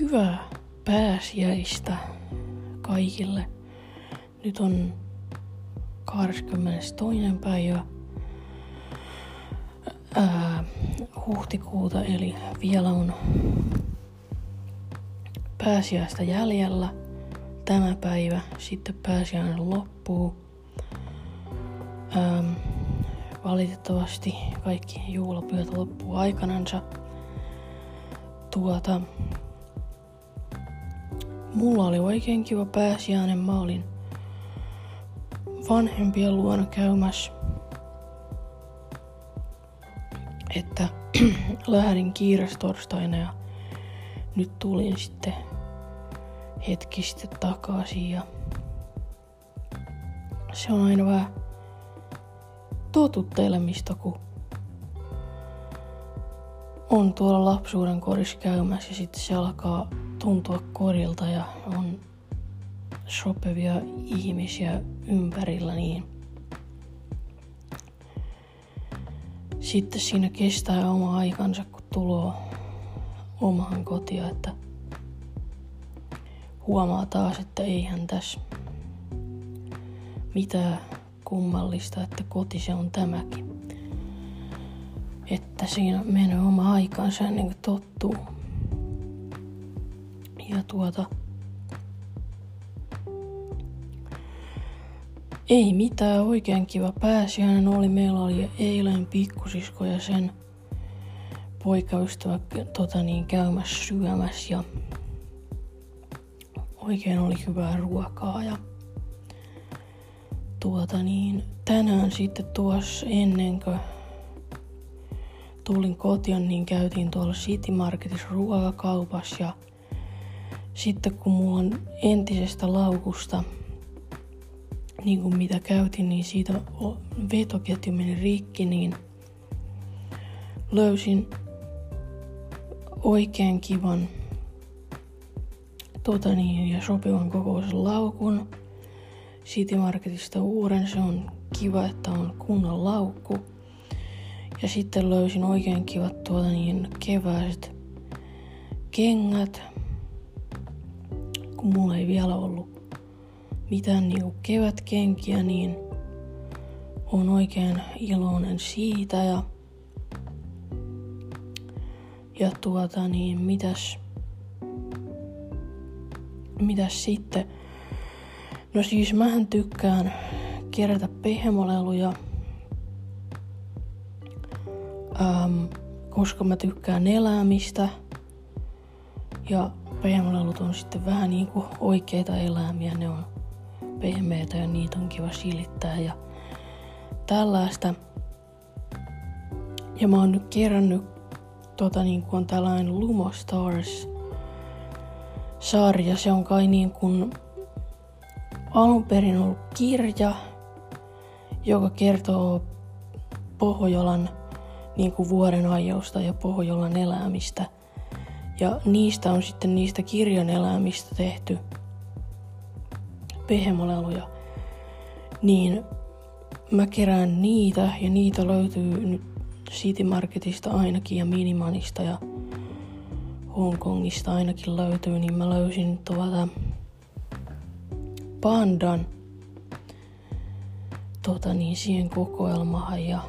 Hyvää pääsiäistä kaikille. Nyt on 22. päivä ää, huhtikuuta, eli vielä on pääsiäistä jäljellä tämä päivä, sitten pääsiäinen loppuu. Ähm, valitettavasti kaikki juhlapyöt loppuu aikanansa. Tuota, mulla oli oikein kiva pääsiäinen. Mä olin vanhempien luona käymässä. Että lähdin kiirestorstaina ja nyt tulin sitten hetki sitten takaisin ja se on aina vähän totuttelemista, kun on tuolla lapsuuden kodissa käymässä ja sitten se alkaa tuntua korilta ja on sopevia ihmisiä ympärillä, niin sitten siinä kestää oma aikansa, kun tulo omaan kotia, että huomaa taas, että eihän tässä mitään kummallista, että koti se on tämäkin. Että siinä menee oma aikansa ennen kuin tottuu. Ja tuota... Ei mitään, oikein kiva pääsiäinen oli. Meillä oli eilen pikkusisko ja sen poikaystävä tota niin, käymässä syömässä ja oikein oli hyvää ruokaa ja tuota niin, tänään sitten tuossa ennen kuin tulin kotiin, niin käytiin tuolla City Marketissa ruokakaupassa ja sitten kun mulla on entisestä laukusta, niin kuin mitä käytin, niin siitä vetoketju meni rikki, niin löysin oikein kivan tota niin, ja sopivan kokoisen laukun. City Marketista uuden, se on kiva, että on kunnon laukku. Ja sitten löysin oikein kivat tuota niin keväiset kengät, kun mulla ei vielä ollut mitään niinku kevätkenkiä, niin on oikein iloinen siitä ja ja tuota niin, mitäs mitäs sitten? No siis mähän tykkään kerätä pehmoleluja, ähm, koska mä tykkään elämistä. Ja pehmolelut on sitten vähän niin kuin oikeita eläimiä, ne on pehmeitä ja niitä on kiva silittää ja tällaista. Ja mä oon nyt kerännyt tota niin kuin on tällainen Lumo Stars sarja. Se on kai niin kuin alun perin ollut kirja, joka kertoo Pohjolan niin kuin vuoden ajoista ja Pohjolan elämistä. Ja niistä on sitten niistä kirjan elämistä tehty pehmoleluja. Niin mä kerään niitä ja niitä löytyy nyt City Marketista ainakin ja Minimanista ja Hongkongista ainakin löytyy, niin mä löysin tuota pandan tota niin, siihen kokoelmaan ja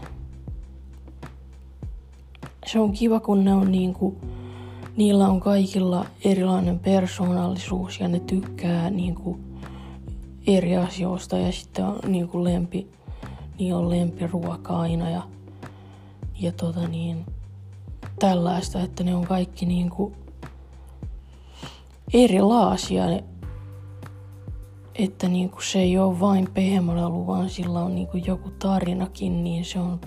se on kiva, kun ne on niinku, niillä on kaikilla erilainen persoonallisuus ja ne tykkää niinku eri asioista ja sitten on niinku lempi, niin on lempiruoka aina ja, ja tota niin, tällaista, että ne on kaikki niinku erilaasia, että niinku se ei ole vain pehmolelu, vaan sillä on niinku joku tarinakin, niin se on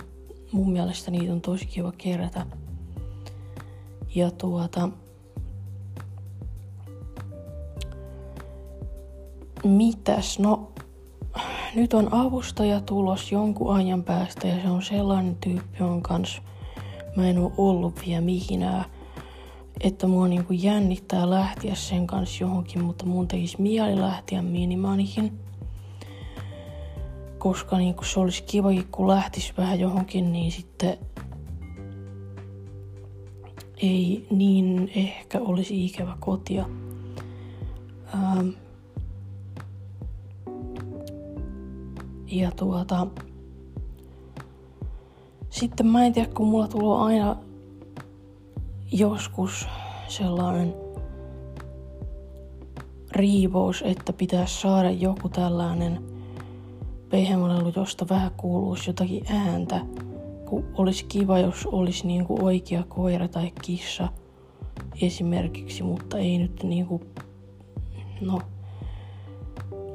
mun mielestä niitä on tosi kiva kerätä. Ja tuota, mitäs? No, nyt on avustaja tulos jonkun ajan päästä ja se on sellainen tyyppi, on kanssa mä en oo ollut vielä mihinään. Että mua niinku jännittää lähteä sen kanssa johonkin, mutta mun tekisi mieli lähteä minimanihin. Koska niinku se olisi kivakin, kun lähtis vähän johonkin, niin sitten ei niin ehkä olisi ikävä kotia. Ähm, ja tuota, sitten mä en tiedä, kun mulla tulee aina joskus sellainen riivous, että pitäisi saada joku tällainen pehmolelu, josta vähän kuuluisi jotakin ääntä. Kun olisi kiva, jos olisi niinku oikea koira tai kissa esimerkiksi, mutta ei nyt niinku, no,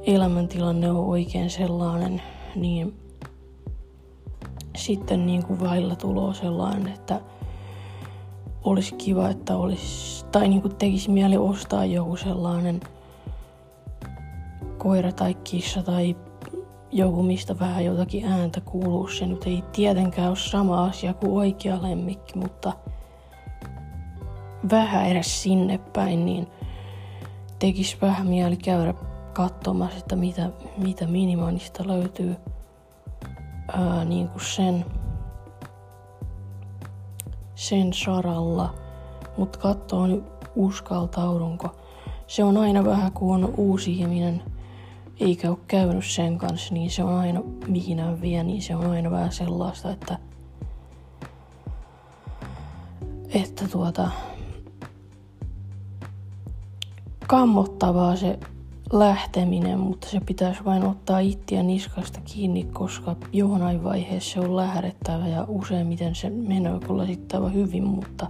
elämäntilanne on oikein sellainen, niin sitten niin kuin vailla tuloa sellainen, että olisi kiva, että olisi, tai niin kuin tekisi mieli ostaa joku sellainen koira tai kissa tai joku, mistä vähän jotakin ääntä kuuluu. Se nyt ei tietenkään ole sama asia kuin oikea lemmikki, mutta vähän edes sinne päin, niin tekisi vähän mieli käydä katsomassa, että mitä, mitä Minimanista löytyy ää, niin kuin sen, sen saralla. Mutta katsoo nyt uskaltaudunko. Se on aina vähän kuin uusi ihminen, eikä ole käynyt sen kanssa, niin se on aina, mihin vie, niin se on aina vähän sellaista, että että tuota, kammottavaa se lähteminen, mutta se pitäisi vain ottaa ittiä niskasta kiinni, koska johonain vaiheessa se on lähdettävä ja useimmiten se menee kyllä sitten hyvin, mutta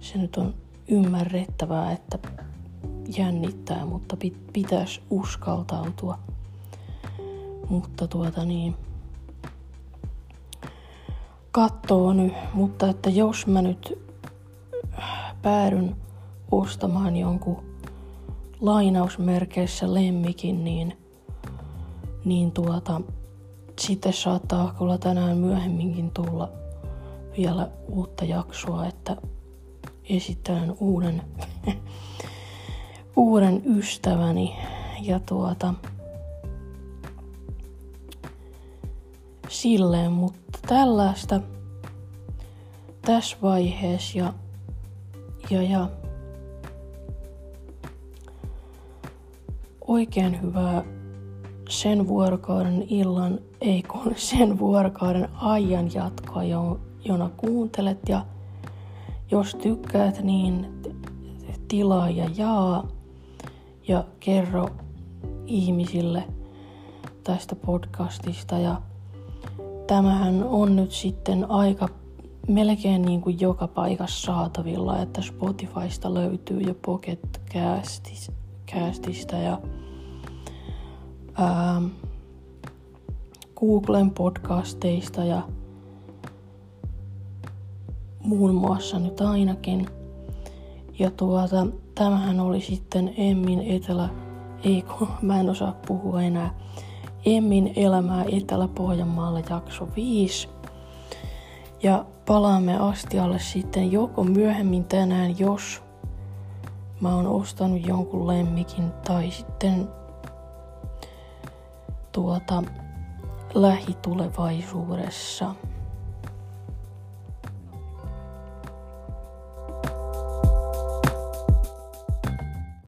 se nyt on ymmärrettävää, että jännittää, mutta pit- pitäisi uskaltautua. Mutta tuota niin, kattoo nyt, mutta että jos mä nyt päädyn ostamaan jonkun lainausmerkeissä lemmikin, niin, niin tuota, sitten saattaa kyllä tänään myöhemminkin tulla vielä uutta jaksoa, että esittelen uuden, uuden ystäväni ja tuota, silleen, mutta tällaista tässä vaiheessa ja, ja, ja oikein hyvää sen vuorokauden illan, ei kun sen vuorokauden ajan jatkoa, jona kuuntelet. Ja jos tykkäät, niin tilaa ja jaa ja kerro ihmisille tästä podcastista. Ja tämähän on nyt sitten aika melkein niin kuin joka paikassa saatavilla, että Spotifysta löytyy jo Pocket Castista ja ää, Googlen podcasteista ja muun muassa nyt ainakin. Ja tuota, tämähän oli sitten Emmin etelä, ei kun mä en osaa puhua enää, Emmin elämää Etelä-Pohjanmaalla jakso 5. Ja palaamme astialle sitten joko myöhemmin tänään, jos mä oon ostanut jonkun lemmikin, tai sitten tuota lähitulevaisuudessa.